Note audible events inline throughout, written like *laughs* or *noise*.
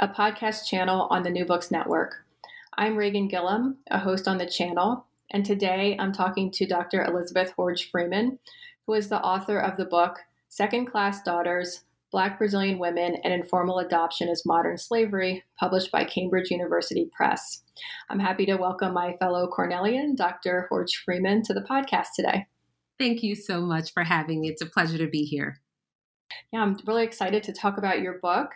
a podcast channel on the New Books Network. I'm Reighan Gillam, a host on the channel, and today I'm talking to Dr. Elizabeth Hordge Freeman, who is the author of the book Second Class Daughters Black Brazilian Women and Informal Adoption as Modern Slavery, published by Cambridge University Press. I'm happy to welcome my fellow Cornellian, Dr. Hordge Freeman, to the podcast today. Thank you so much for having me. It's a pleasure to be here. Yeah, I'm really excited to talk about your book.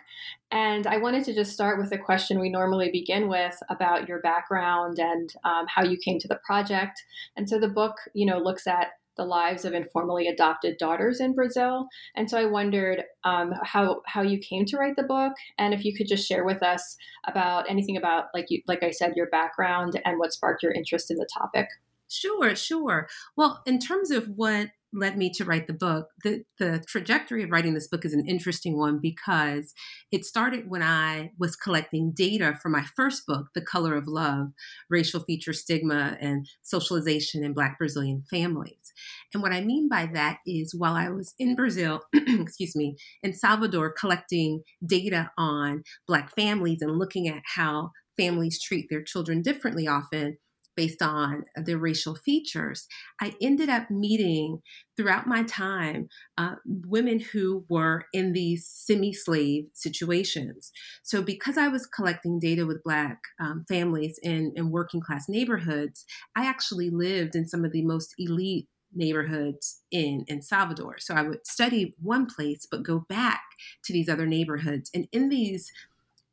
And I wanted to just start with a question we normally begin with about your background and um, how you came to the project. And so the book, you know, looks at the lives of informally adopted daughters in Brazil. And so I wondered um, how how you came to write the book, and if you could just share with us about anything about like you like I said, your background and what sparked your interest in the topic. Sure, sure. Well, in terms of what led me to write the book. The, the trajectory of writing this book is an interesting one because it started when I was collecting data for my first book, The Color of Love Racial Feature Stigma and Socialization in Black Brazilian Families. And what I mean by that is while I was in Brazil, *clears throat* excuse me, in Salvador collecting data on Black families and looking at how families treat their children differently often based on their racial features, I ended up meeting throughout my time uh, women who were in these semi slave situations. So, because I was collecting data with Black um, families in, in working class neighborhoods, I actually lived in some of the most elite neighborhoods in in Salvador. So I would study one place but go back to these other neighborhoods and in these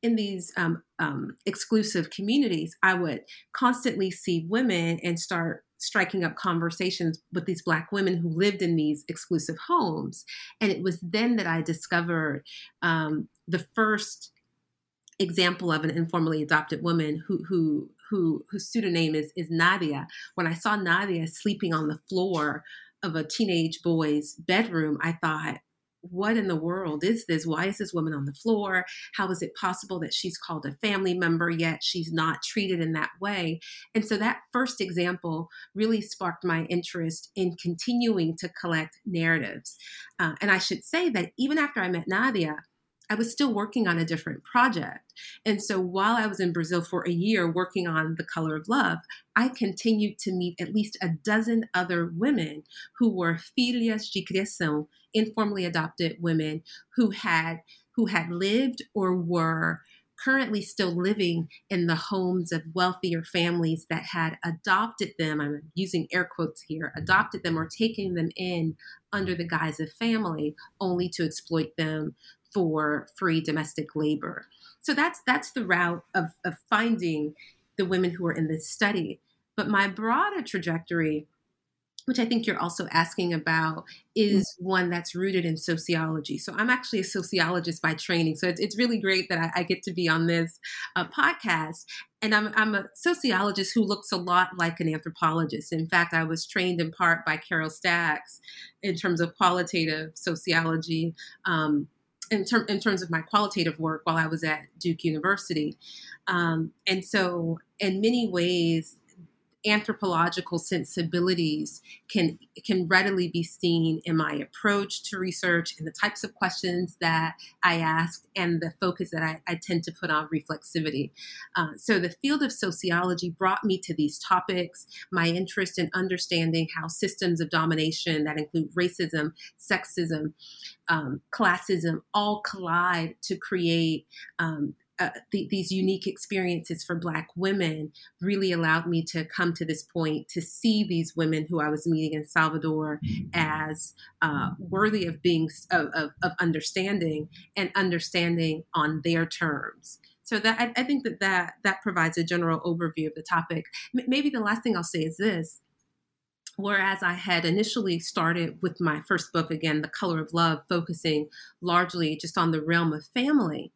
in these um, um, exclusive communities, I would constantly see women and start striking up conversations with these Black women who lived in these exclusive homes. And it was then that I discovered um, the first example of an informally adopted woman who who who whose pseudonym is is Nadia. When I saw Nadia sleeping on the floor of a teenage boy's bedroom, I thought, what in the world is this? Why is this woman on the floor? How is it possible that she's called a family member yet she's not treated in that way? And so that first example really sparked my interest in continuing to collect narratives. Uh, and I should say that even after I met Nadia, I was still working on a different project. And so while I was in Brazil for a year working on The Color of Love, I continued to meet at least a dozen other women who were filhas de criação, informally adopted women who had who had lived or were currently still living in the homes of wealthier families that had adopted them. I'm using air quotes here adopted them or taken them in under the guise of family, only to exploit them for free domestic labor. So that's that's the route of, of finding the women who are in this study. But my broader trajectory which I think you're also asking about, is mm-hmm. one that's rooted in sociology. So I'm actually a sociologist by training. So it's, it's really great that I, I get to be on this uh, podcast. And I'm, I'm a sociologist who looks a lot like an anthropologist. In fact, I was trained in part by Carol Stacks in terms of qualitative sociology. Um, in, ter- in terms of my qualitative work while I was at Duke University. Um, and so, in many ways, anthropological sensibilities can can readily be seen in my approach to research and the types of questions that I ask and the focus that I, I tend to put on reflexivity. Uh, so the field of sociology brought me to these topics. My interest in understanding how systems of domination that include racism, sexism, um, classism all collide to create um, uh, th- these unique experiences for Black women really allowed me to come to this point to see these women who I was meeting in Salvador as uh, worthy of being of, of, of, understanding and understanding on their terms. So that I, I, think that, that that provides a general overview of the topic. M- maybe the last thing I'll say is this. Whereas I had initially started with my first book, again, The Color of Love, focusing largely just on the realm of family,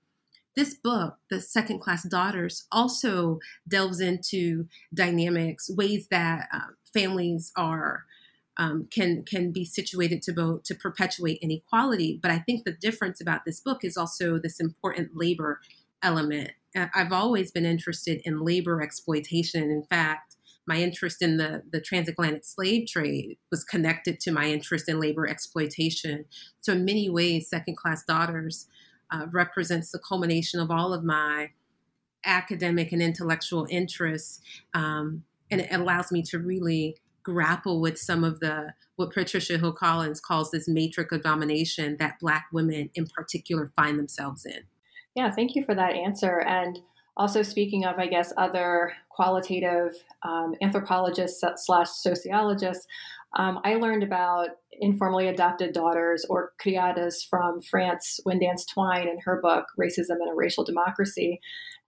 this book, The Second Class Daughters, also delves into dynamics, ways that uh, families are. Um, can can be situated to both to perpetuate inequality, but I think the difference about this book is also this important labor element. I've always been interested in labor exploitation. In fact, my interest in the, the transatlantic slave trade was connected to my interest in labor exploitation. So, in many ways, Second Class Daughters uh, represents the culmination of all of my academic and intellectual interests. Um, and it allows me to really grapple with some of the what Patricia Hill Collins calls this matrix of domination that Black women in particular find themselves in. Yeah, thank you for that answer. And also, speaking of, I guess, other qualitative um, anthropologists slash sociologists, um, I learned about informally adopted daughters or criadas from France Winddance Twine in her book, Racism and a Racial Democracy.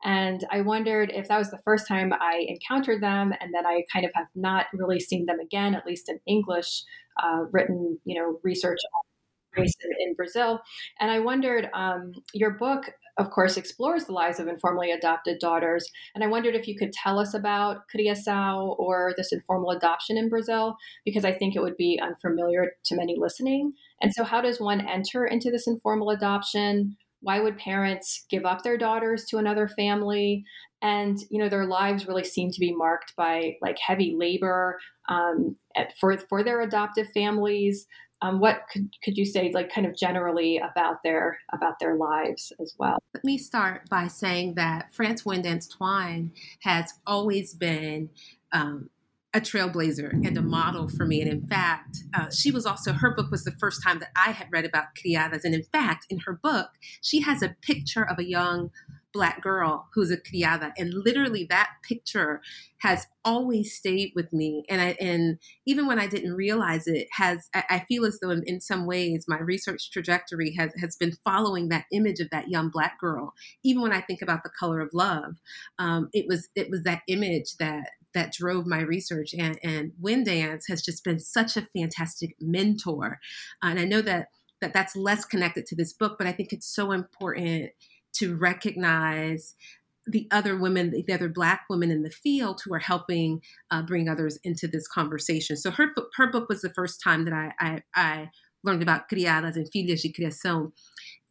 And I wondered if that was the first time I encountered them, and then I kind of have not really seen them again, at least in English uh, written, you know, research on race in, in Brazil. And I wondered, um, your book of course, explores the lives of informally adopted daughters. And I wondered if you could tell us about Criação or this informal adoption in Brazil, because I think it would be unfamiliar to many listening. And so, how does one enter into this informal adoption? Why would parents give up their daughters to another family? And you know, their lives really seem to be marked by like heavy labor um, at, for for their adoptive families. Um, what could, could you say like kind of generally about their about their lives as well let me start by saying that france winddance twine has always been um, a trailblazer and a model for me. And in fact, uh, she was also, her book was the first time that I had read about criadas. And in fact, in her book, she has a picture of a young black girl who's a criada and literally that picture has always stayed with me. And i and even when i didn't realize it has i, feel as though in, some ways my research trajectory has has been following that image of that young black girl. Even when i think about the color of love um, it was it was that image that that drove my research. And and Winddance has just been such a fantastic mentor. And i know that that that's less connected to this book but i think it's so important to recognize the other women, the other Black women in the field who are helping uh, bring others into this conversation. So her her book was the first time that I I, I learned about criadas and filhas de criação.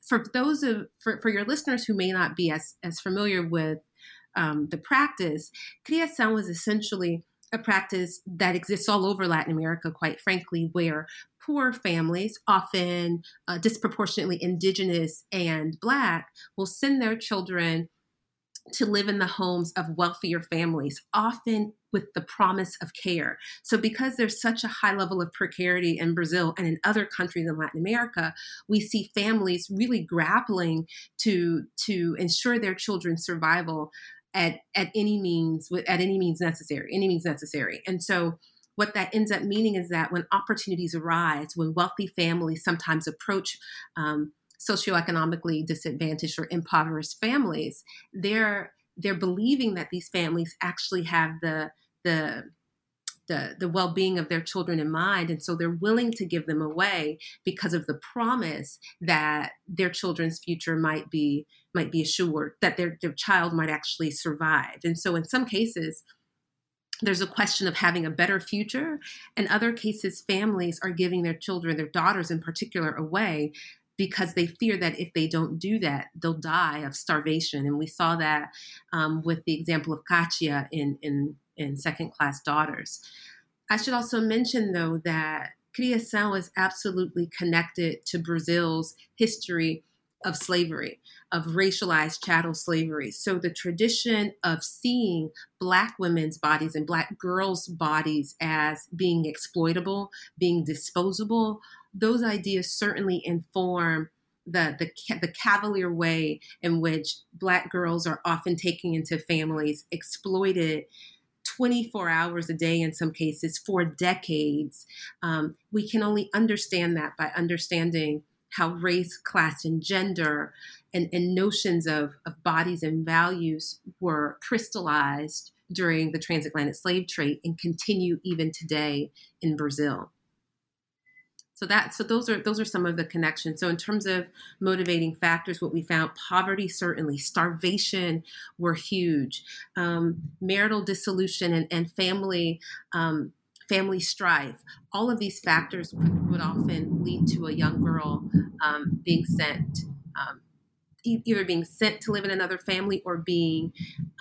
For those of for, for your listeners who may not be as as familiar with um, the practice, criação is essentially a practice that exists all over Latin America, quite frankly, where poor families, often uh, disproportionately indigenous and black, will send their children to live in the homes of wealthier families, often with the promise of care. So, because there's such a high level of precarity in Brazil and in other countries in Latin America, we see families really grappling to to ensure their children's survival at at any means at any means necessary, any means necessary. And so, what that ends up meaning is that when opportunities arise, when wealthy families sometimes approach um, socioeconomically disadvantaged or impoverished families, they're they're believing that these families actually have the the the, the well-being of their children in mind and so they're willing to give them away because of the promise that their children's future might be might be assured that their, their child might actually survive and so in some cases there's a question of having a better future in other cases families are giving their children their daughters in particular away because they fear that if they don't do that, they'll die of starvation. And we saw that um, with the example of Katia in, in, in Second Class Daughters. I should also mention, though, that Criação is absolutely connected to Brazil's history of slavery, of racialized chattel slavery. So the tradition of seeing Black women's bodies and Black girls' bodies as being exploitable, being disposable, those ideas certainly inform the, the the cavalier way in which black girls are often taken into families exploited 24 hours a day in some cases for decades um, we can only understand that by understanding how race class and gender and, and notions of, of bodies and values were crystallized during the transatlantic slave trade and continue even today in brazil so that so those are those are some of the connections. So in terms of motivating factors, what we found poverty certainly, starvation were huge, um, marital dissolution and, and family. Um, family strife all of these factors would, would often lead to a young girl um, being sent um, either being sent to live in another family or being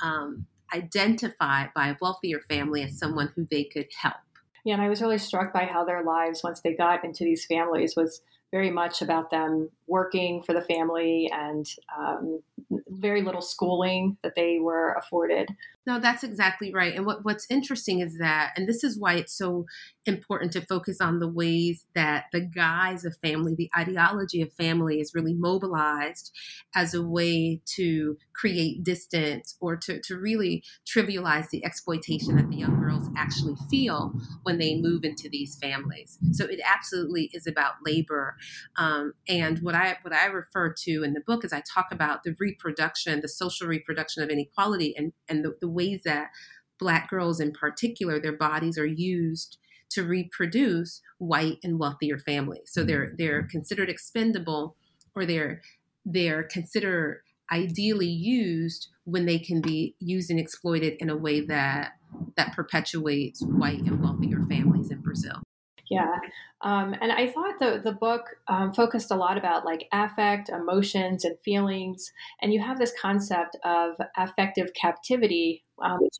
um, identified by a wealthier family as someone who they could help yeah, and I was really struck by how their lives, once they got into these families, was very much about them working for the family and um, very little schooling that they were afforded. No, that's exactly right. And what, what's interesting is that, and this is why it's so important to focus on the ways that the guise of family, the ideology of family is really mobilized as a way to create distance or to, to really trivialize the exploitation that the young girls actually feel when they move into these families. So it absolutely is about labor. Um, and what I what I refer to in the book is I talk about the reproduction, the social reproduction of inequality and, and the, the ways that black girls in particular, their bodies are used to reproduce white and wealthier families. So they're they're mm-hmm. considered expendable or they're they're considered ideally used when they can be used and exploited in a way that that perpetuates white and wealthier families in Brazil. Yeah. Um, and I thought the, the book um, focused a lot about like affect, emotions, and feelings. And you have this concept of affective captivity, um, which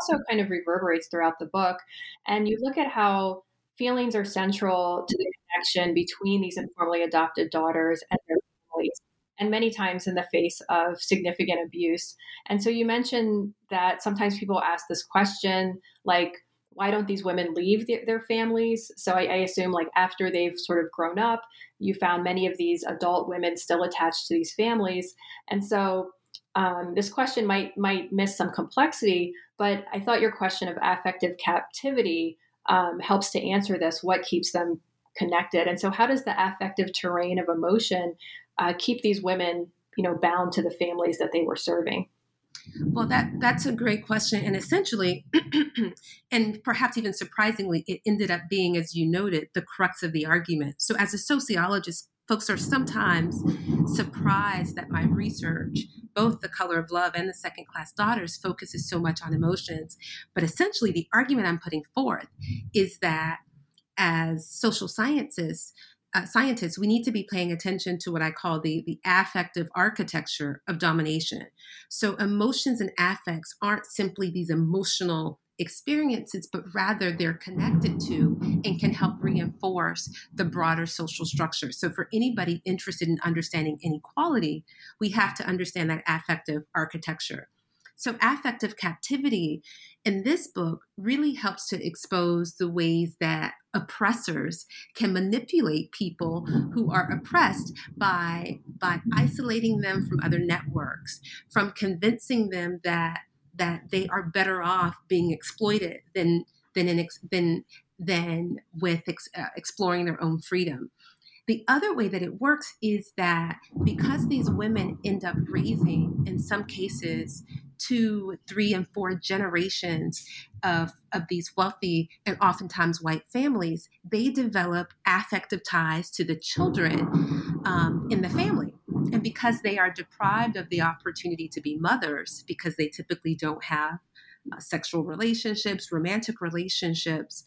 also kind of reverberates throughout the book. And you look at how feelings are central to the connection between these informally adopted daughters and their families. And many times in the face of significant abuse. And so you mentioned that sometimes people ask this question like, why don't these women leave the, their families? So I, I, assume, like, after they've sort of grown up, you found many of these adult women still attached to these families. And so um, this question might might miss some complexity, but I thought your question of affective captivity um, helps to answer this. What keeps them connected? And so, how does the affective terrain of emotion uh, keep these women, you know, bound to the families that they were serving? Well, that that's a great question, and essentially, *clears throat* and perhaps even surprisingly, it ended up being, as you noted, the crux of the argument. So, as a sociologist, folks are sometimes surprised that my research, both the color of love and the second class daughters, focuses so much on emotions. But essentially, the argument I'm putting forth is that as social scientists, uh, scientists, we need to be paying attention to what I call the, the affective architecture of domination. So, emotions and affects aren't simply these emotional experiences, but rather they're connected to and can help reinforce the broader social structure. So, for anybody interested in understanding inequality, we have to understand that affective architecture. So, affective captivity in this book really helps to expose the ways that oppressors can manipulate people who are oppressed by by isolating them from other networks, from convincing them that that they are better off being exploited than than in than than with ex, uh, exploring their own freedom. The other way that it works is that because these women end up raising, in some cases, two, three, and four generations of, of these wealthy and oftentimes white families, they develop affective ties to the children um, in the family. And because they are deprived of the opportunity to be mothers, because they typically don't have uh, sexual relationships, romantic relationships,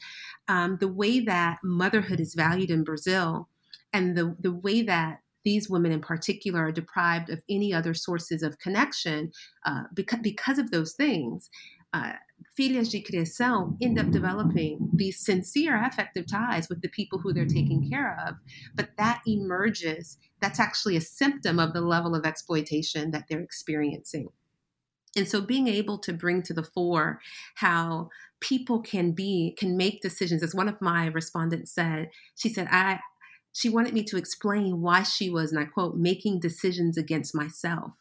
um, the way that motherhood is valued in Brazil, and the, the way that these women in particular are deprived of any other sources of connection uh, because, because of those things. Uh, filhas de criação end up developing these sincere affective ties with the people who they're taking care of. But that emerges, that's actually a symptom of the level of exploitation that they're experiencing. And so being able to bring to the fore how people can be, can make decisions, as one of my respondents said, she said, I, she wanted me to explain why she was, and I quote, making decisions against myself.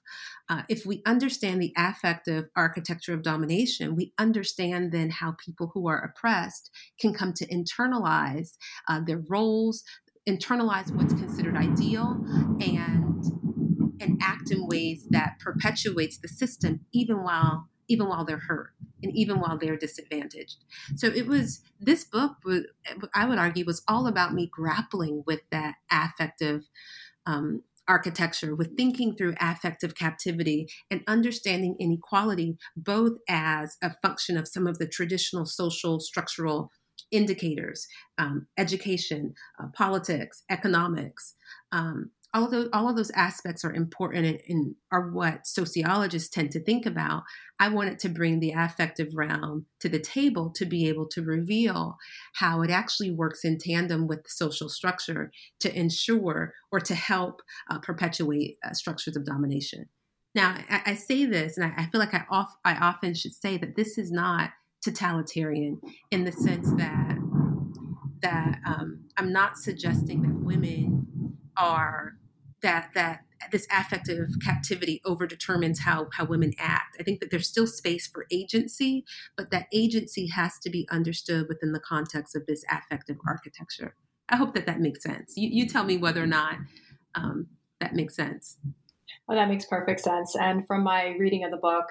Uh, if we understand the affective architecture of domination, we understand then how people who are oppressed can come to internalize uh, their roles, internalize what's considered ideal, and and act in ways that perpetuates the system, even while even while they're hurt and even while they're disadvantaged. So it was this book I would argue was all about me grappling with that affective um, architecture, with thinking through affective captivity and understanding inequality both as a function of some of the traditional social structural indicators, um, education, uh, politics, economics. Um, all of those all of those aspects are important and, and, are what sociologists tend to think about. I wanted to bring the affective realm to the table to be able to reveal how it actually works in tandem with the social structure to ensure or to help uh, perpetuate uh, structures of domination. Now I, I say this and I, I feel like I, off, I often should say that this is not totalitarian in the sense that that um, i'm not suggesting that women are that that this affective captivity over determines how how women act. I think that there's still space for agency, but that agency has to be understood within the context of this affective architecture. I hope that that makes sense. You, you tell me whether or not um, that makes sense. Well, that makes perfect sense. And from my reading of the book,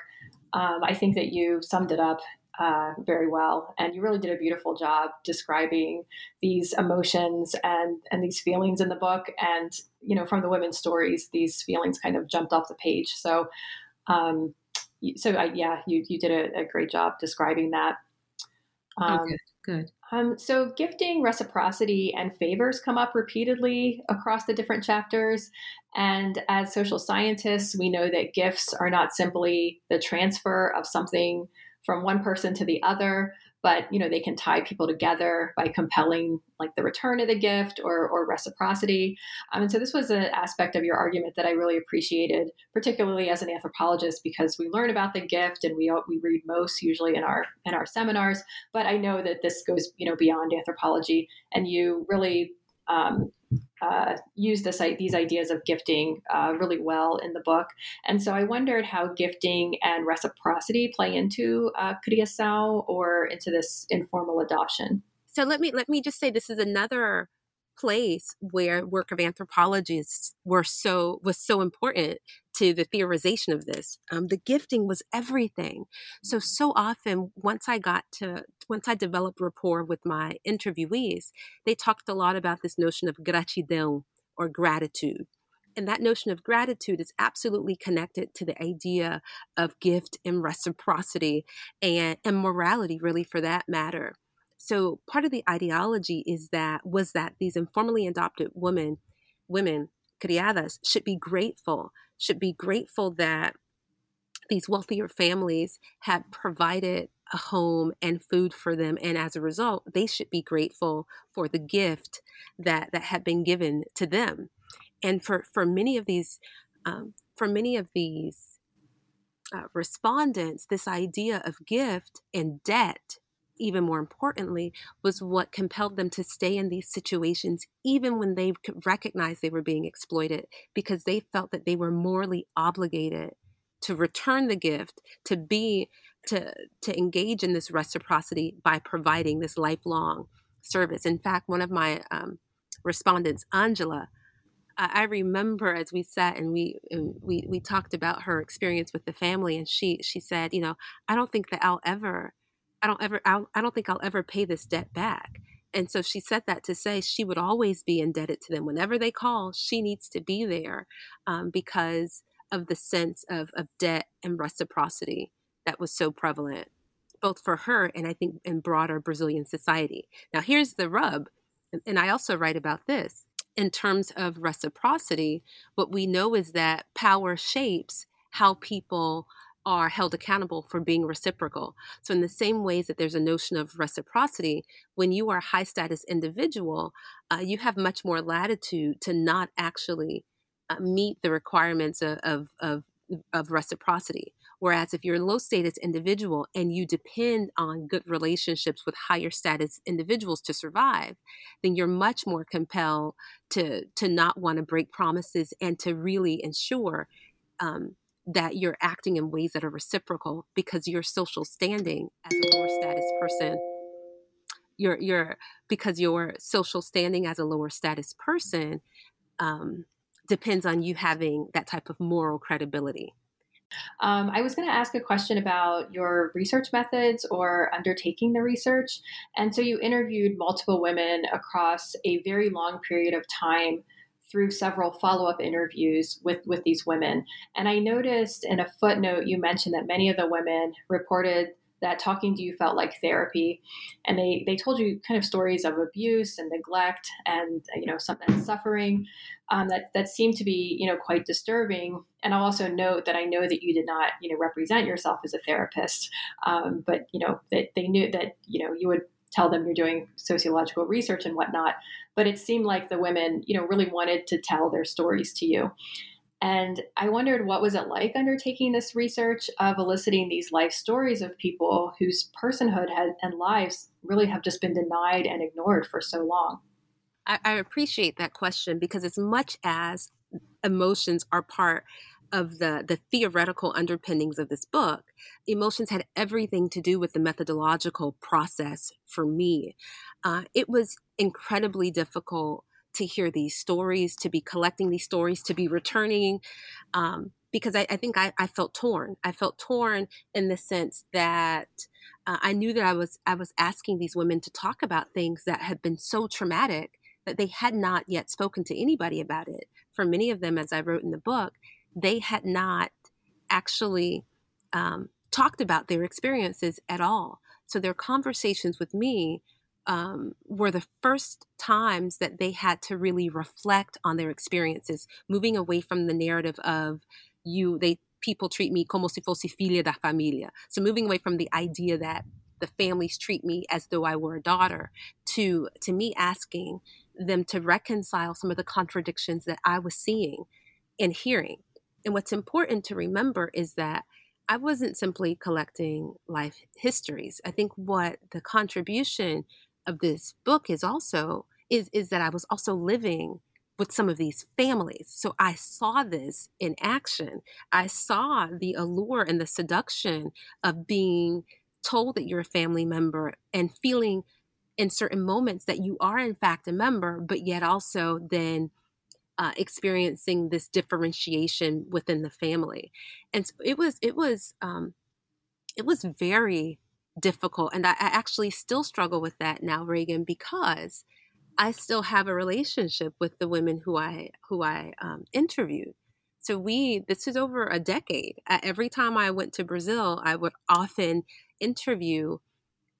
um, I think that you summed it up uh, very well, and you really did a beautiful job describing these emotions and and these feelings in the book. And you know, from the women's stories, these feelings kind of jumped off the page. So, um, so I, yeah, you you did a, a great job describing that. Um, oh, good. Good. Um, so, gifting, reciprocity, and favors come up repeatedly across the different chapters. And as social scientists, we know that gifts are not simply the transfer of something from one person to the other but you know they can tie people together by compelling like the return of the gift or, or reciprocity. Um, and so this was an aspect of your argument that i really appreciated particularly as an anthropologist because we learn about the gift and we we read most usually in our in our seminars but i know that this goes you know beyond anthropology and you really um, uh, use this, these ideas of gifting uh, really well in the book. And so I wondered how gifting and reciprocity play into uh, Criação or into this informal adoption. So let me let me just say this is another place where work of anthropologists were so was so important to the theorization of this. Um, the gifting was everything. So so often, once I got to once I developed rapport with my interviewees, they talked a lot about this notion of gratidão or gratitude. And that notion of gratitude is absolutely connected to the idea of gift and reciprocity and, and morality, really, for that matter. So part of the ideology is that was that these informally adopted women, women, criadas, should be grateful, should be grateful that these wealthier families have provided a home and food for them and as a result they should be grateful for the gift that that had been given to them. And for for many of these um, for many of these uh, respondents this idea of gift and debt even more importantly, was what compelled them to stay in these situations, even when they recognized they were being exploited, because they felt that they were morally obligated to return the gift, to be, to, to engage in this reciprocity by providing this lifelong service. In fact, one of my um, respondents, Angela, I remember as we sat and we and we we talked about her experience with the family, and she she said, you know, I don't think that I'll ever, I don't ever, I'll, I don't think I'll ever pay this debt back. And so she said that to say she would always be indebted to them. Whenever they call, she needs to be there um, because of the sense of, of debt and reciprocity that was so prevalent, both for her and I think in broader Brazilian society. Now, here's the rub, and I also write about this. In terms of reciprocity, what we know is that power shapes how people are held accountable for being reciprocal. So, in the same ways that there's a notion of reciprocity, when you are a high status individual, uh, you have much more latitude to not actually uh, meet the requirements of, of, of, of reciprocity. Whereas if you're a low status individual and you depend on good relationships with higher status individuals to survive, then you're much more compelled to to not want to break promises and to really ensure um, that you're acting in ways that are reciprocal because your social standing as a lower status person. Your your because your social standing as a lower status person um, depends on you having that type of moral credibility. Um, I was going to ask a question about your research methods or undertaking the research. And so you interviewed multiple women across a very long period of time through several follow-up interviews with with these women. And i noticed in a footnote you mentioned that many of the women reported that talking to you felt like therapy. And they they told you kind of stories of abuse and neglect and you know some suffering um, that that seemed to be you know quite disturbing. And i'll also note that i know that you did not you know represent yourself as a therapist um, but you know that they knew that you know you would tell them you're doing sociological research and whatnot. But it seemed like the women, you know, really wanted to tell their stories to you. And I wondered what was it like undertaking this research of eliciting these life stories of people whose personhood had, and lives really have just been denied and ignored for so long. I, I appreciate that question because as much as emotions are part of the the theoretical underpinnings of this book emotions had everything to do with the methodological process for me. Uh, it was incredibly difficult to hear these stories to be collecting these stories to be returning um, because I, I think I, I, felt torn. I felt torn in the sense that uh, i knew that i was i was asking these women to talk about things that had been so traumatic that they had not yet spoken to anybody about it. For many of them as i wrote in the book they had not actually um, talked about their experiences at all. So their conversations with me um, were the first times that they had to really reflect on their experiences, moving away from the narrative of you, they people treat me como si fosse filha da familia. So moving away from the idea that the families treat me as though I were a daughter to to me asking them to reconcile some of the contradictions that I was seeing and hearing. And what's important to remember is that I wasn't simply collecting life histories. I think what the contribution of this book is also is is that I was also living with some of these families. So I saw this in action. I saw the allure and the seduction of being told that you're a family member and feeling in certain moments that you are in fact a member, but yet also then uh, experiencing this differentiation within the family, and so it was it was um, it was very difficult, and I, I actually still struggle with that now, Reighan, because I still have a relationship with the women who I who I um, interviewed. So we this is over a decade. Every time I went to Brazil, I would often interview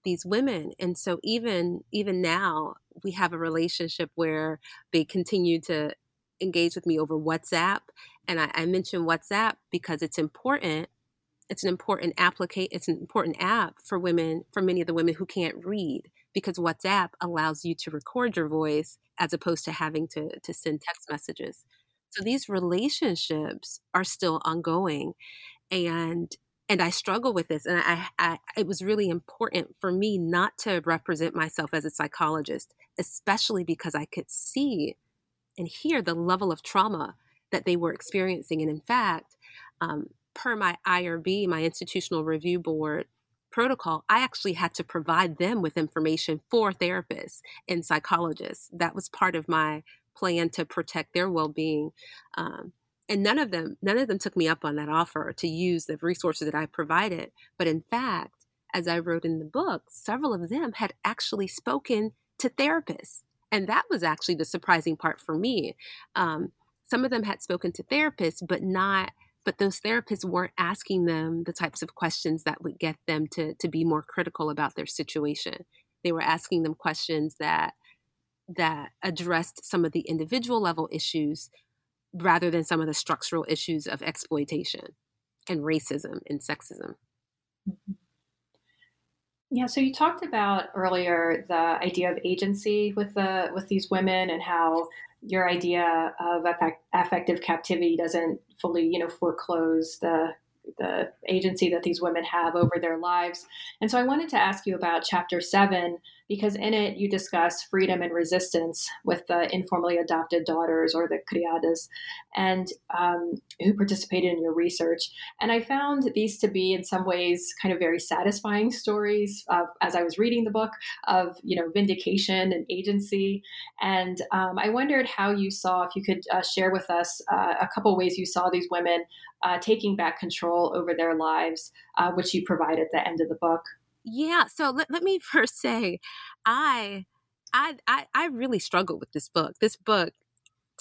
these women and so even even now we have a relationship where they continue to engage with me over WhatsApp. And I, I mention WhatsApp because it's important. It's an important applicate. It's an important app for women, for many of the women who can't read, because WhatsApp allows you to record your voice as opposed to having to to send text messages. So these relationships are still ongoing, and and I struggle with this. And I, I, it was really important for me not to represent myself as a psychologist, especially because I could see and hear the level of trauma that they were experiencing. And in fact, um, per my IRB, my institutional review board protocol, I actually had to provide them with information for therapists and psychologists. That was part of my plan to protect their well-being um, and none of them none of them took me up on that offer to use the resources that i provided but in fact as i wrote in the book several of them had actually spoken to therapists and that was actually the surprising part for me um, some of them had spoken to therapists but not but those therapists weren't asking them the types of questions that would get them to to be more critical about their situation they were asking them questions that that addressed some of the individual level issues rather than some of the structural issues of exploitation and racism and sexism. Mm-hmm. Yeah, so you talked about earlier the idea of agency with the with these women and how your idea of affective captivity doesn't fully, you know, foreclose the the agency that these women have over their lives. And so I wanted to ask you about chapter seven, because in it you discuss freedom and resistance with the informally adopted daughters or the criadas, and um, who participated in your research. And I found these to be, in some ways, kind of very satisfying stories of, as I was reading the book of you know vindication and agency. And um, I wondered how you saw, if you could uh, share with us uh, a couple ways you saw these women uh, taking back control over their lives, uh, which you provide at the end of the book. Yeah. So let, let me *laughs* first say, I, I, I, I really struggled with this book. This book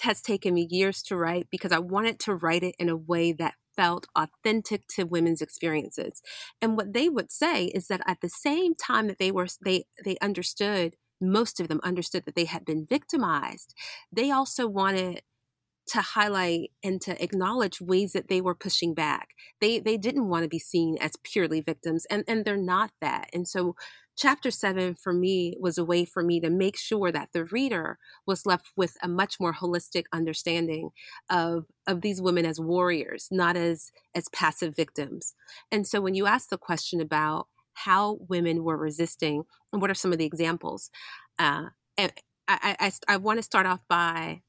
has taken me years to write because I wanted to write it in a way that felt authentic to women's experiences. And what they would say is that at the same time that they were they they understood most of them understood that they had been victimized, they also wanted to highlight and to acknowledge ways that they were pushing back. They they didn't want to be seen as purely victims and and they're not that. And so chapter 7 for me was a way for me to make sure that the reader was left with a much more holistic understanding of of these women as warriors, not as as passive victims. And so when you ask the question about how women were resisting and what are some of the examples, uh, I, I, I, I want to start off by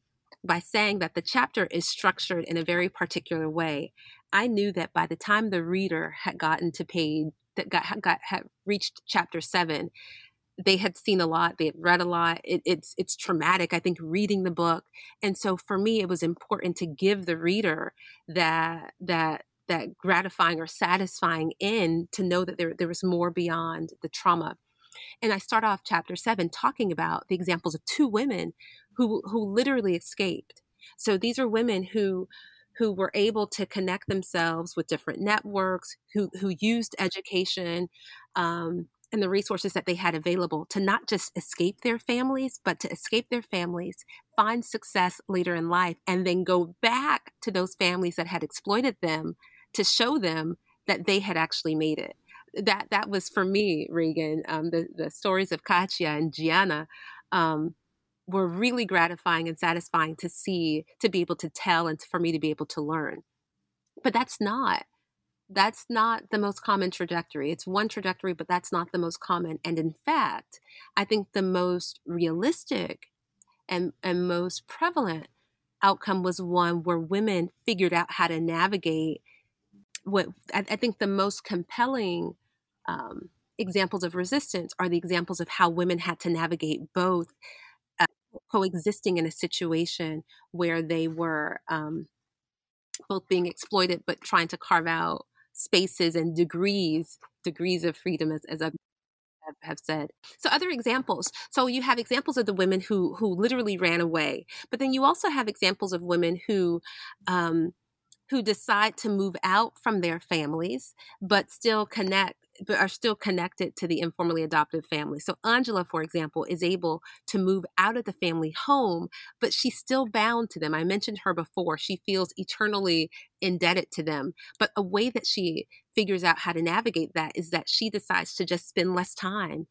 by saying that the chapter is structured in a very particular way, I knew that by the time the reader had gotten to page that got, got had reached chapter seven, they had seen a lot, they had read a lot. It, it's it's traumatic, I think, reading the book, and so for me, it was important to give the reader that that that gratifying or satisfying end to know that there there was more beyond the trauma. And I start off chapter seven talking about the examples of two women who who literally escaped. So these are women who who were able to connect themselves with different networks, who who used education um, and the resources that they had available to not just escape their families, but to escape their families, find success later in life, and then go back to those families that had exploited them to show them that they had actually made it. That that was for me, Reighan. Um, the the stories of Katia and Gianna. Um, were really gratifying and satisfying to see, to be able to tell, and for me to be able to learn. But that's not that's not the most common trajectory. It's one trajectory, but that's not the most common. And in fact, I think the most realistic and, and most prevalent outcome was one where women figured out how to navigate what I, I think the most compelling um, examples of resistance are the examples of how women had to navigate both coexisting in a situation where they were um, both being exploited but trying to carve out spaces and degrees degrees of freedom as, as I've said. So other examples. So you have examples of the women who who literally ran away, but then you also have examples of women who um, who decide to move out from their families but still connect but are still connected to the informally adopted family. So Angela, for example, is able to move out of the family home, but she's still bound to them. I mentioned her before. She feels eternally indebted to them. But a way that she figures out how to navigate that is that she decides to just spend less time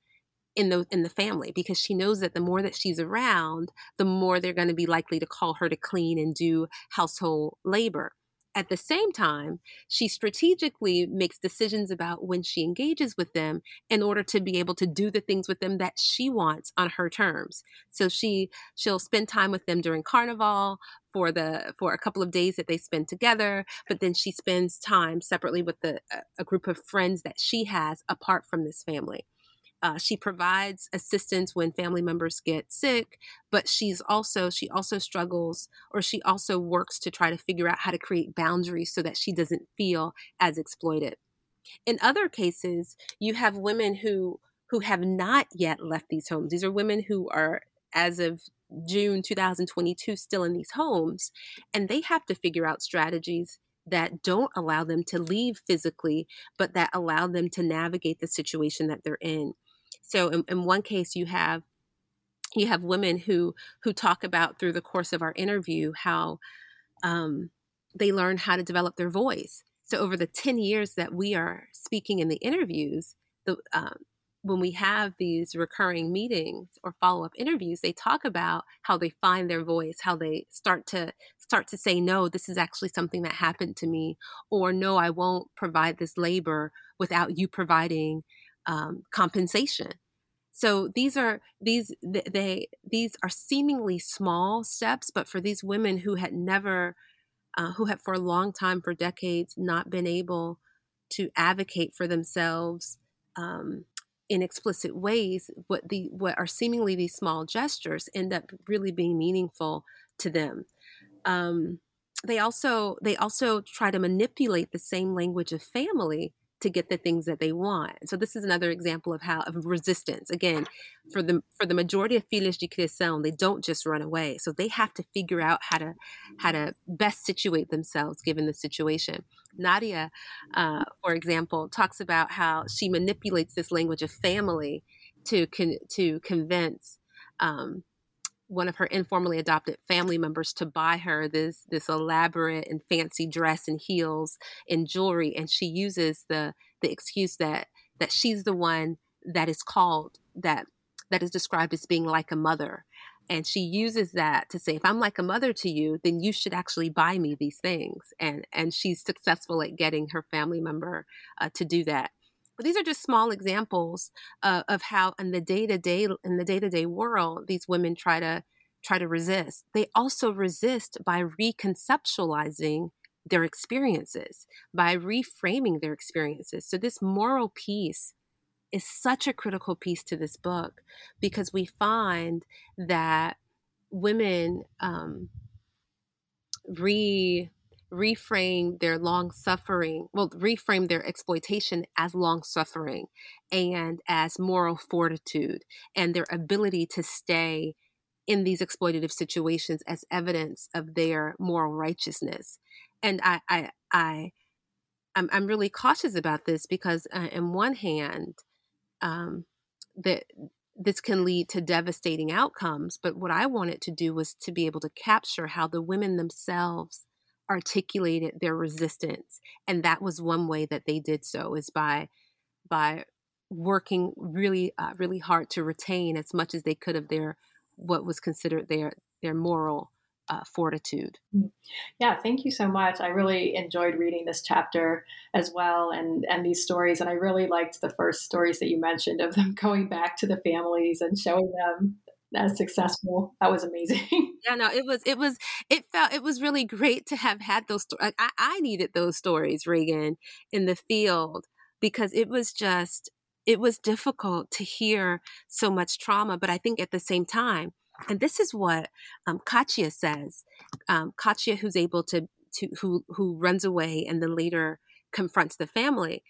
in the in the family because she knows that the more that she's around, the more they're going to be likely to call her to clean and do household labor. At the same time, she strategically makes decisions about when she engages with them in order to be able to do the things with them that she wants on her terms. So she she'll spend time with them during carnival for the for a couple of days that they spend together, but then she spends time separately with the a group of friends that she has apart from this family. Uh, she provides assistance when family members get sick but she's also she also struggles or she also works to try to figure out how to create boundaries so that she doesn't feel as exploited. In other cases you have women who who have not yet left these homes. These are women who are as of June 2022 still in these homes and they have to figure out strategies that don't allow them to leave physically but that allow them to navigate the situation that they're in so in, in one case, you have you have women who who talk about through the course of our interview how um, they learn how to develop their voice. So over the ten years that we are speaking in the interviews, the um, when we have these recurring meetings or follow-up interviews they talk about how they find their voice how they start to start to say no this is actually something that happened to me or no i won't provide this labor without you providing um, compensation. So these are these they these are seemingly small steps, but for these women who had never, uh, who had for a long time, for decades, not been able to advocate for themselves um, in explicit ways, what the what are seemingly these small gestures end up really being meaningful to them. Um, they also they also try to manipulate the same language of family to get the things that they want. So this is another example of how of resistance. Again, for the for the majority of filhas de criação, they don't just run away. So they have to figure out how to how to best situate themselves given the situation. Nadia, uh, for example, talks about how she manipulates this language of family to con- to convince um, one of her informally adopted family members to buy her this this elaborate and fancy dress and heels and jewelry and she uses the the excuse that that she's the one that is called that that is described as being like a mother. And she uses that to say if i'm like a mother to you then you should actually buy me these things. And and she's successful at getting her family member uh, to do that but these are just small examples uh, of how in the day-to-day in the day-to-day world these women try to try to resist. They also resist by reconceptualizing their experiences, by reframing their experiences. So this moral piece is such a critical piece to this book because we find that women um, re reframe their long suffering, well, reframe their exploitation as long suffering and as moral fortitude and their ability to stay in these exploitative situations as evidence of their moral righteousness. And I, I, I, I'm, I'm really cautious about this because, uh, in one hand, um, that this can lead to devastating outcomes. But what I wanted to do was to be able to capture how the women themselves articulated their resistance and that was one way that they did so is by by working really uh, really hard to retain as much as they could of their what was considered their their moral uh, fortitude. Mm. Yeah, thank you so much. I really enjoyed reading this chapter as well, and and these stories. And I really liked the first stories that you mentioned of them *laughs* going back to the families and showing them as successful. That was amazing. yeah, no, it was, it was, it felt, it was really great to have had those stories. I, I needed those stories, Reighan, in the field because it was just, it was difficult to hear so much trauma. But I think at the same time, and this is what um, Katia says, um, Katia, who's able to, to, who, who runs away and then later confronts the family.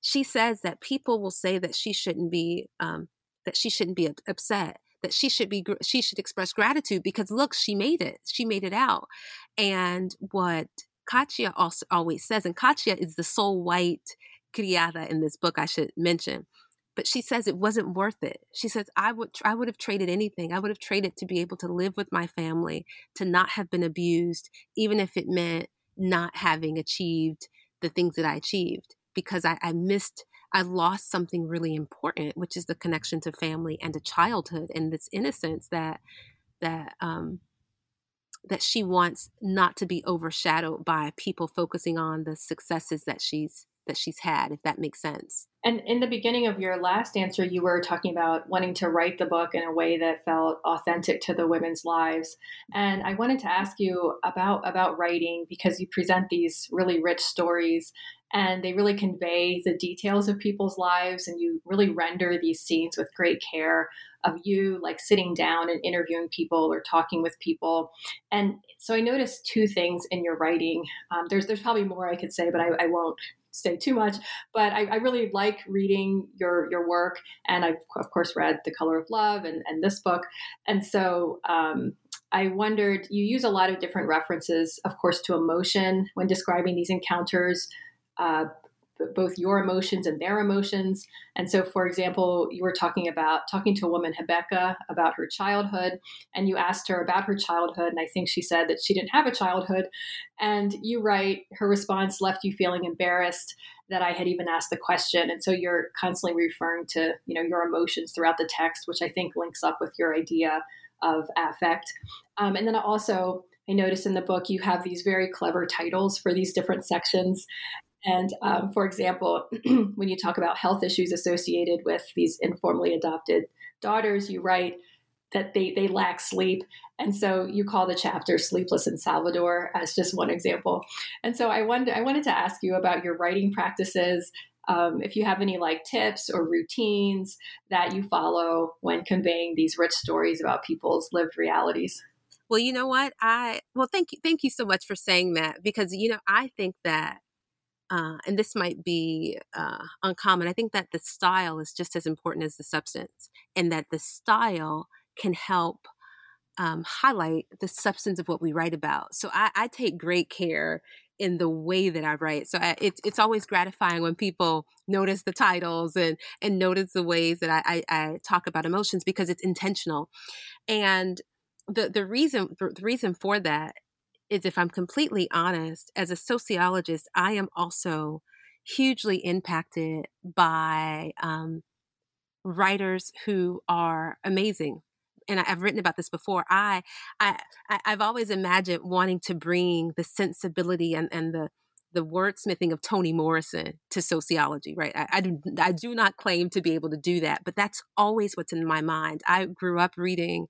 She says that people will say that she shouldn't be, um, that she shouldn't be upset that she should be she should express gratitude because look she made it she made it out. And what Katia also always says and Katia is the sole white criada in this book I should mention but she says it wasn't worth it. She says I would I would have traded anything. I would have traded to be able to live with my family to not have been abused even if it meant not having achieved the things that I achieved because I, I missed I lost something really important, which is the connection to family and to childhood and this innocence that that um, that she wants not to be overshadowed by people focusing on the successes that she's that she's had, if that makes sense. And in the beginning of your last answer, you were talking about wanting to write the book in a way that felt authentic to the women's lives. And I wanted to ask you about about writing because you present these really rich stories and they really convey the details of people's lives and you really render these scenes with great care of you like sitting down and interviewing people or talking with people. And so i noticed two things in your writing. Um, there's there's probably more i could say but i, I won't say too much. But I, I, really like reading your your work and i've of course read the color of love and, and this book. And so um, I wondered, you use a lot of different references, of course, to emotion when describing these encounters, uh, both your emotions and their emotions. And so, for example, you were talking about talking to a woman, Rebecca, about her childhood, and you asked her about her childhood. And I think she said that she didn't have a childhood. And you write, her response left you feeling embarrassed that I had even asked the question. And so you're constantly referring to, you know, your emotions throughout the text, which I think links up with your idea of affect. Um, and then also, I noticed in the book you have these very clever titles for these different sections. And um, for example, *clears throat* when you talk about health issues associated with these informally adopted daughters, you write that they, they lack sleep. And so you call the chapter Sleepless in Salvador as just one example. And so I wanted, I wanted to ask you about your writing practices, um, if you have any like tips or routines that you follow when conveying these rich stories about people's lived realities. Well, you know what? I well, thank you, thank you so much for saying that because you know I think that, uh, and this might be uh, uncommon. I think that the style is just as important as the substance, and that the style can help um, highlight the substance of what we write about. So I, I take great care in the way that I write. So I, it's it's always gratifying when people notice the titles and and notice the ways that I, I, I talk about emotions because it's intentional. And the the reason the reason for that is if I'm completely honest, as a sociologist, I am also hugely impacted by um, writers who are amazing and I've written about this before. I, I, I've always imagined wanting to bring the sensibility and, and the the wordsmithing of Toni Morrison to sociology, right? I, I, do, I do not claim to be able to do that, but that's always what's in my mind. I grew up reading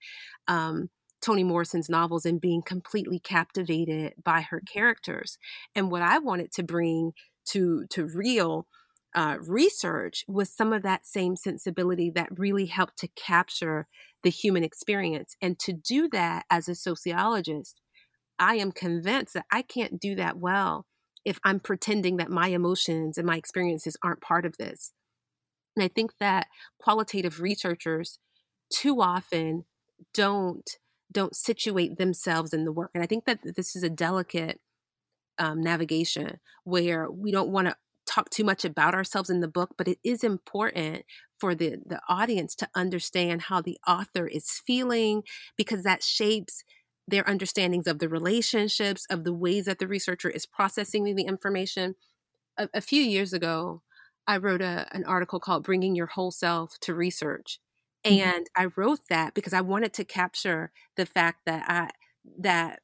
um, Toni Morrison's novels and being completely captivated by her characters. And what I wanted to bring to to real uh, research was some of that same sensibility that really helped to capture the human experience. And to do that as a sociologist, I am convinced that I can't do that well if I'm pretending that my emotions and my experiences aren't part of this. And I think that qualitative researchers too often don't don't situate themselves in the work. And I think that this is a delicate um, navigation where we don't want to talk too much about ourselves in the book, but it is important for the, the audience to understand how the author is feeling because that shapes their understandings of the relationships, of the ways that the researcher is processing the information. A, a few years ago, I wrote a, an article called Bringing Your Whole Self to Research. Mm-hmm. And I wrote that because I wanted to capture the fact that I, that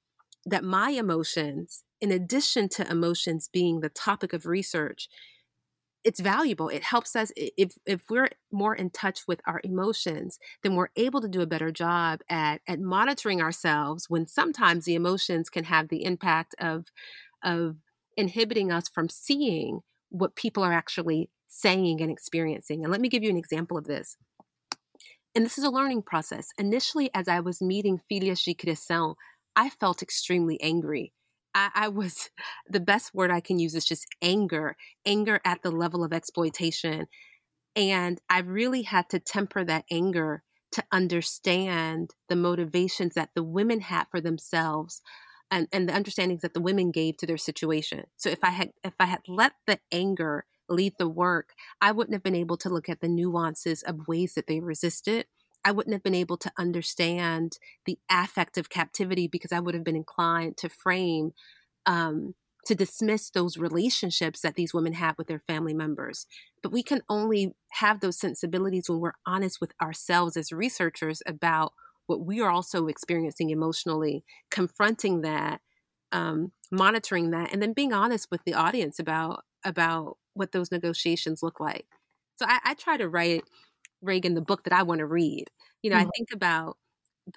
that my emotions in addition to emotions being the topic of research, it's valuable. It helps us if if we're more in touch with our emotions, then we're able to do a better job at at monitoring ourselves when sometimes the emotions can have the impact of of inhibiting us from seeing what people are actually saying and experiencing. And let me give you an example of this. And this is a learning process. Initially, as I was meeting filhas de criação, I felt extremely angry I, I was *laughs* the best word I can use is just anger, anger at the level of exploitation. And I really had to temper that anger to understand the motivations that the women had for themselves and, and the understandings that the women gave to their situation. So if I had if I had let the anger lead the work, I wouldn't have been able to look at the nuances of ways that they resisted I wouldn't have been able to understand the affect of captivity because I would have been inclined to frame, um, to dismiss those relationships that these women have with their family members. But we can only have those sensibilities when we're honest with ourselves as researchers about what we are also experiencing emotionally, confronting that, um, monitoring that, and then being honest with the audience about about what those negotiations look like. So I, I try to write Reighan the book that I want to read. You know, mm-hmm. I think about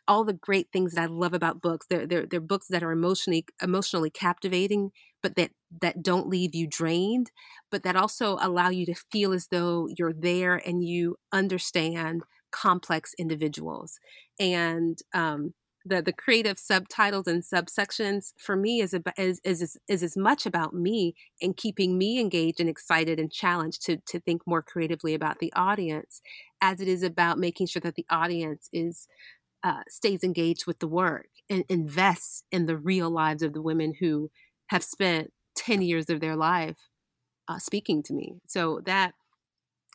all the great things that I love about books. They're, they're, they're books that are emotionally emotionally captivating, but that that don't leave you drained, but that also allow you to feel as though you're there and you understand complex individuals. And um, the the creative subtitles and subsections for me is is, is is as much about me and keeping me engaged and excited and challenged to to think more creatively about the audience as it is about making sure that the audience is uh, stays engaged with the work and invests in the real lives of the women who have spent 10 years of their life uh, speaking to me. So that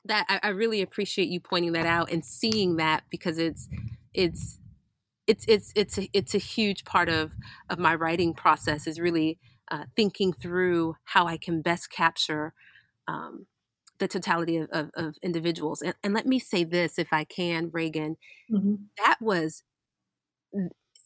that I, I really appreciate you pointing that out and seeing that because it's it's it's it's it's a, it's a huge part of of my writing process is really uh, thinking through how I can best capture um, the totality of, of, of individuals. And, and, let me say this, if I can, Reighan, mm-hmm. that was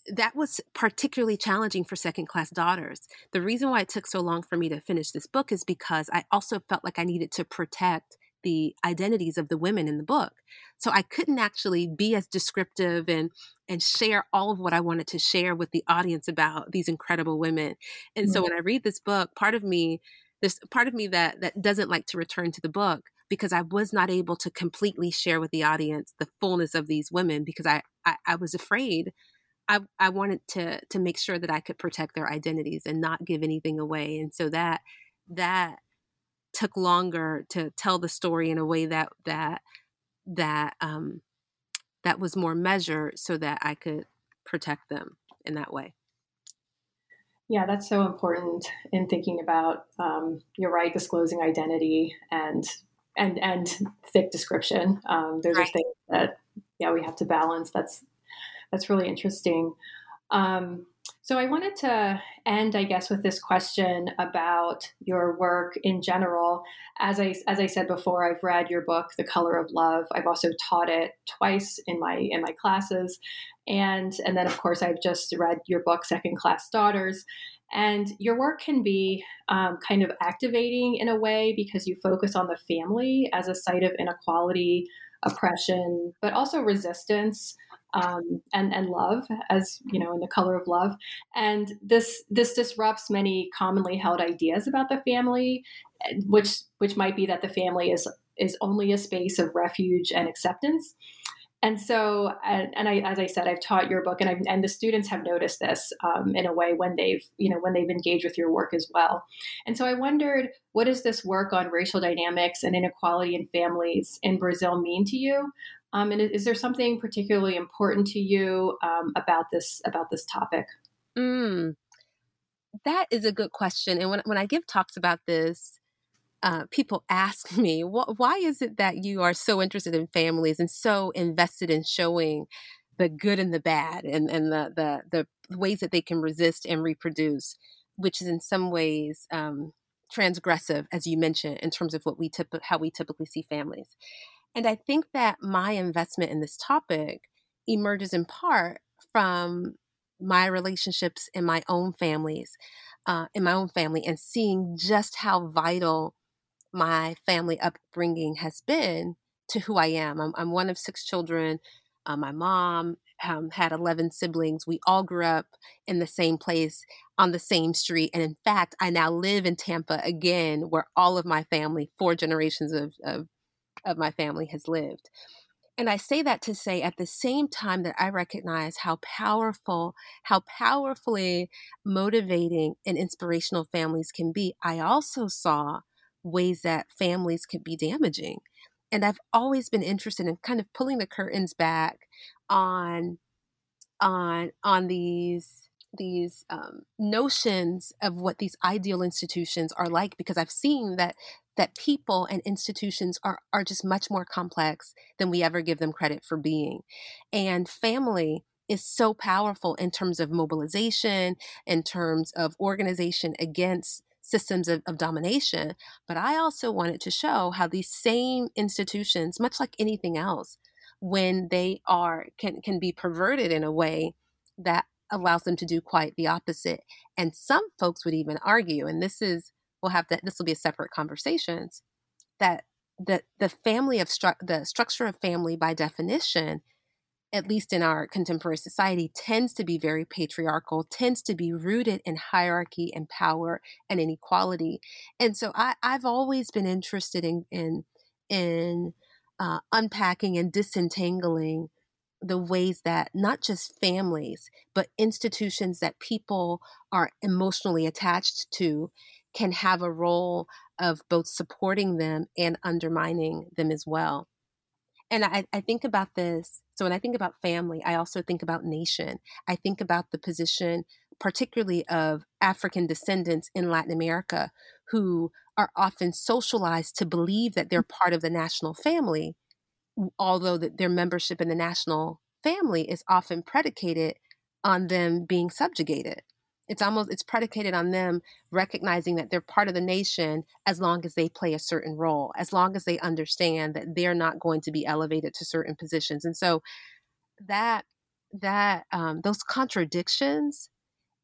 that was particularly challenging for second class daughters. The reason why it took so long for me to finish this book is because I also felt like I needed to protect the identities of the women in the book. So I couldn't actually be as descriptive and and share all of what I wanted to share with the audience about these incredible women. And mm-hmm. so when I read this book, part of me there's part of me that that doesn't like to return to the book because I was not able to completely share with the audience the fullness of these women because I I, I was afraid. I, I wanted to to make sure that I could protect their identities and not give anything away. And so that that took longer to tell the story in a way that that that um, that was more measured so that I could protect them in that way. Yeah, that's so important in thinking about um, you're right, disclosing identity and and and thick description. Um, those right. are things that yeah we have to balance. That's that's really interesting. Um, so I wanted to end, I guess, with this question about your work in general. As I as I said before, I've read your book, The Color of Love. I've also taught it twice in my in my classes, and and then of course I've just read your book, Second Class Daughters. And your work can be um, kind of activating in a way because you focus on the family as a site of inequality, oppression, but also resistance um, and and love, as you know, in the color of love. And this this disrupts many commonly held ideas about the family, which which might be that the family is is only a space of refuge and acceptance. And so, and, and I, as I said, I've taught your book, and I've, and the students have noticed this um, in a way when they've, you know, when they've engaged with your work as well. And so, I wondered, what does this work on racial dynamics and inequality in families in Brazil mean to you? Um, and is there something particularly important to you um, about this about this topic? Mm, that is a good question. And when when I give talks about this, uh, people ask *laughs* me, why is it that you are so interested in families and so invested in showing the good and the bad and, and the, the, the ways that they can resist and reproduce, which is in some ways um, transgressive, as you mentioned, in terms of what we typ- how we typically see families. And I think that my investment in this topic emerges in part from my relationships in my own families, uh, in my own family, and seeing just how vital my family upbringing has been to who I am. I'm, I'm one of six children. Uh, my mom um, had 11 siblings. We all grew up in the same place on the same street. And in fact, I now live in Tampa again, where all of my family, four generations of, of of my family has lived. And I say that to say at the same time that I recognize how powerful, how powerfully motivating and inspirational families can be, I also saw ways that families can be damaging. And I've always been interested in kind of pulling the curtains back on on on these these um, notions of what these ideal institutions are like because I've seen that that people and institutions are are just much more complex than we ever give them credit for being, and family is so powerful in terms of mobilization, in terms of organization against systems of, of, domination. But I also wanted to show how these same institutions, much like anything else, when they are can can be perverted in a way that allows them to do quite the opposite. And some folks would even argue, and this is we'll have that this will be a separate conversations, that the the family of stru- the structure of family by definition at least in our contemporary society, tends to be very patriarchal, tends to be rooted in hierarchy and power and inequality. And so I, have always been interested in in, in uh, unpacking and disentangling the ways that not just families, but institutions that people are emotionally attached to can have a role of both supporting them and undermining them as well. And I, I, think about this. So when I think about family, I also think about nation. I think about the position, particularly of African descendants in Latin America, who are often socialized to believe that they're mm. part of the national family, although that their membership in the national family is often predicated on them being subjugated it's almost it's predicated on them recognizing that they're part of the nation as long as they play a certain role as long as they understand that they're not going to be elevated to certain positions. And so that that um, those contradictions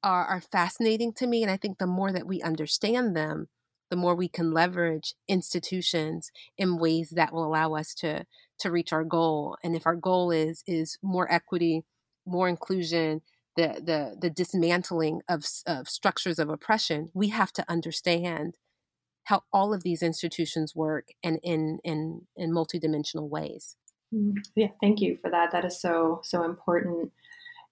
are, are fascinating to me and i think the more that we understand them the more we can leverage institutions in ways that will allow us to to reach our goal. And if our goal is is more equity more inclusion the the the dismantling of, of structures of oppression, we have to understand how all of these institutions work and in in in multidimensional ways. Mm, yeah, thank you for that. That is so so important.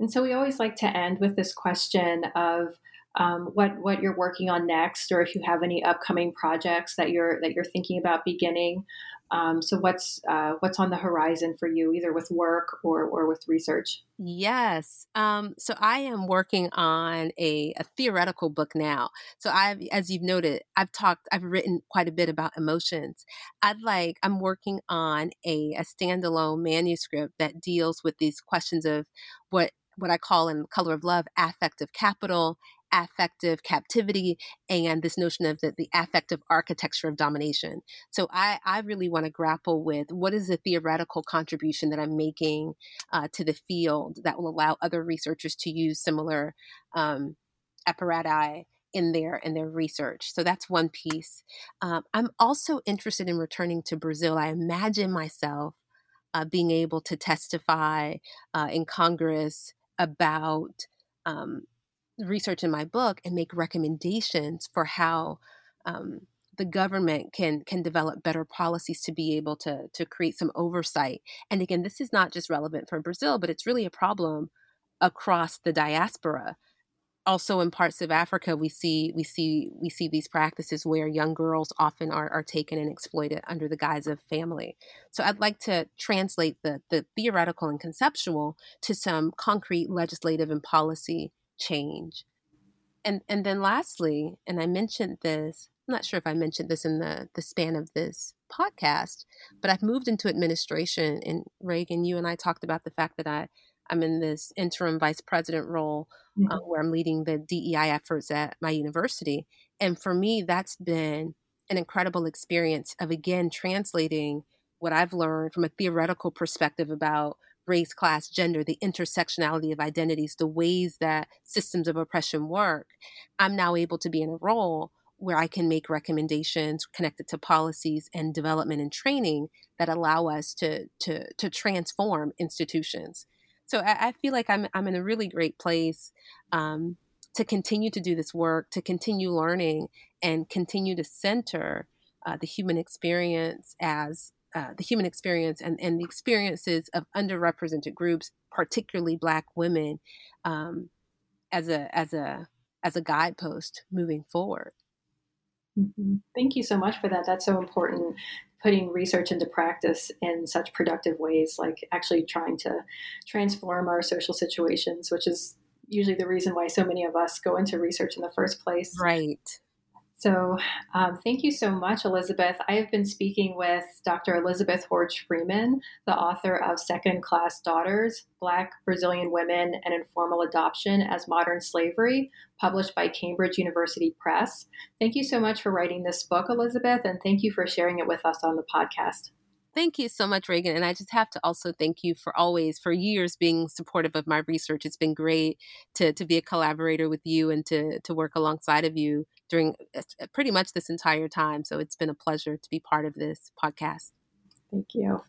And so we always like to end with this question of um, what what you're working on next, or if you have any upcoming projects that you're that you're thinking about beginning. Um, so what's uh, what's on the horizon for you, either with work or or with research? Yes. Um, so I am working on a, a, theoretical book now. So I've, as you've noted, I've talked, I've written quite a bit about emotions. I'd like, I'm working on a, a standalone manuscript that deals with these questions of what what I call in Color of Love affective capital, affective captivity and this notion of the, the affective architecture of domination. So I, I really want to grapple with what is the theoretical contribution that I'm making uh, to the field that will allow other researchers to use similar um, apparati in their in their research. So that's one piece. Um, I'm also interested in returning to Brazil. I imagine myself uh, being able to testify uh, in Congress about um, research in my book and make recommendations for how um, the government can can develop better policies to be able to to create some oversight. And again, this is not just relevant for Brazil, but it's really a problem across the diaspora. Also, in parts of Africa, we see we see we see these practices where young girls often are, are taken and exploited under the guise of family. So, I'd like to translate the the theoretical and conceptual to some concrete legislative and policy change. And and then lastly, and I mentioned this, I'm not sure if I mentioned this in the the span of this podcast, but I've moved into administration and Reighan, you and I talked about the fact that I I'm in this interim vice president role uh, mm-hmm. uh, where I'm leading the DEI efforts at my university. And for me, that's been an incredible experience of again translating what I've learned from a theoretical perspective about race, class, gender, the intersectionality of identities, the ways that systems of oppression work, I'm now able to be in a role where I can make recommendations connected to policies and development and training that allow us to to to transform institutions. So I, I feel like I'm I'm in a really great place um, to continue to do this work, to continue learning, and continue to center uh, the human experience as uh, the human experience and, and the experiences of underrepresented groups, particularly Black women, um, as a as a as a guidepost moving forward. Mm-hmm. Thank you so much for that. That's so important. Putting research into practice in such productive ways, like actually trying to transform our social situations, which is usually the reason why so many of us go into research in the first place. Right. So, um, thank you so much, Elizabeth. I have been speaking with Dr. Elizabeth Hordge Freeman, the author of Second Class Daughters Black Brazilian Women and Informal Adoption as Modern Slavery, published by Cambridge University Press. Thank you so much for writing this book, Elizabeth, and thank you for sharing it with us on the podcast. Thank you so much, Reighan. And I just have to also thank you for always, for years, being supportive of my research. It's been great to, to be a collaborator with you and to, to work alongside of you during uh, pretty much this entire time. So it's been a pleasure to be part of this podcast. Thank you.